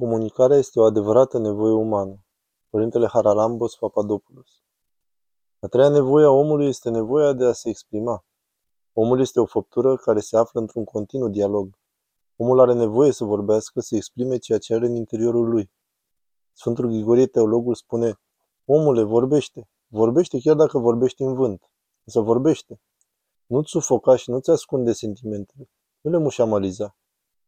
Comunicarea este o adevărată nevoie umană. Părintele Haralambos Papadopoulos A treia nevoie a omului este nevoia de a se exprima. Omul este o făptură care se află într-un continuu dialog. Omul are nevoie să vorbească, să exprime ceea ce are în interiorul lui. Sfântul Grigorie Teologul spune, Omule, vorbește. Vorbește chiar dacă vorbești în vânt. Să vorbește. Nu-ți sufoca și nu-ți ascunde sentimentele. Nu le mușamaliza.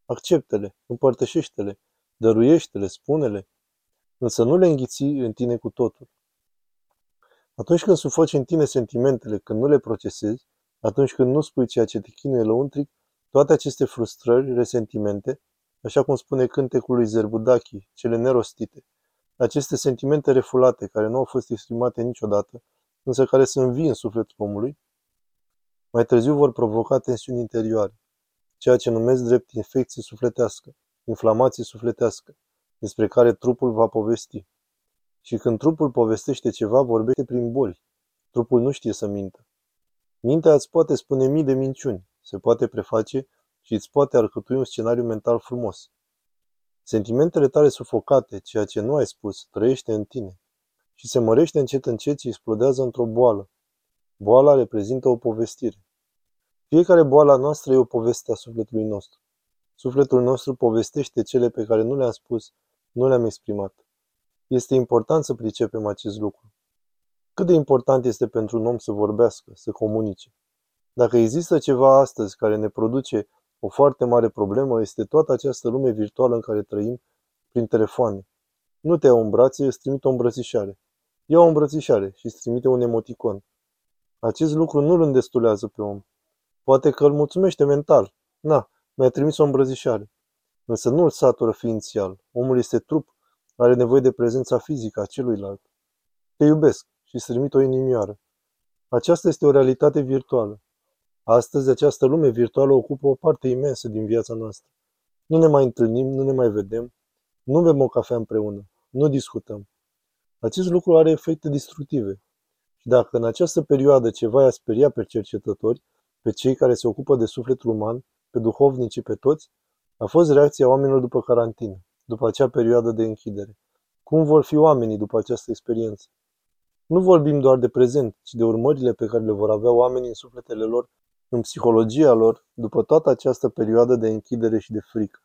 Acceptele, împărtășește-le, dăruiește-le, spune-le, însă nu le înghiți în tine cu totul. Atunci când sufoci în tine sentimentele, când nu le procesezi, atunci când nu spui ceea ce te chinuie lăuntric, toate aceste frustrări, resentimente, așa cum spune cântecul lui Zerbudachi, cele nerostite, aceste sentimente refulate, care nu au fost exprimate niciodată, însă care sunt vii în sufletul omului, mai târziu vor provoca tensiuni interioare, ceea ce numesc drept infecție sufletească, inflamație sufletească, despre care trupul va povesti. Și când trupul povestește ceva, vorbește prin boli. Trupul nu știe să mintă. Mintea îți poate spune mii de minciuni, se poate preface și îți poate alcătui un scenariu mental frumos. Sentimentele tale sufocate, ceea ce nu ai spus, trăiește în tine și se mărește încet încet și explodează într-o boală. Boala reprezintă o povestire. Fiecare boală noastră e o poveste a sufletului nostru. Sufletul nostru povestește cele pe care nu le-am spus, nu le-am exprimat. Este important să pricepem acest lucru. Cât de important este pentru un om să vorbească, să comunice. Dacă există ceva astăzi care ne produce o foarte mare problemă, este toată această lume virtuală în care trăim prin telefoane. Nu te iau în brațe, îți trimite o îmbrățișare. Ia o îmbrățișare și îți trimite un emoticon. Acest lucru nu îl îndestulează pe om. Poate că îl mulțumește mental. Na, mi-a trimis o îmbrăzișare. Însă nu îl satură ființial. Omul este trup, are nevoie de prezența fizică a celuilalt. Te iubesc și îți trimit o inimioară. Aceasta este o realitate virtuală. Astăzi, această lume virtuală ocupă o parte imensă din viața noastră. Nu ne mai întâlnim, nu ne mai vedem, nu bem o cafea împreună, nu discutăm. Acest lucru are efecte destructive. Și dacă în această perioadă ceva i-a speriat pe cercetători, pe cei care se ocupă de sufletul uman, pe duhovnici, pe toți, a fost reacția oamenilor după carantină, după acea perioadă de închidere. Cum vor fi oamenii după această experiență? Nu vorbim doar de prezent, ci de urmările pe care le vor avea oamenii în sufletele lor, în psihologia lor, după toată această perioadă de închidere și de frică.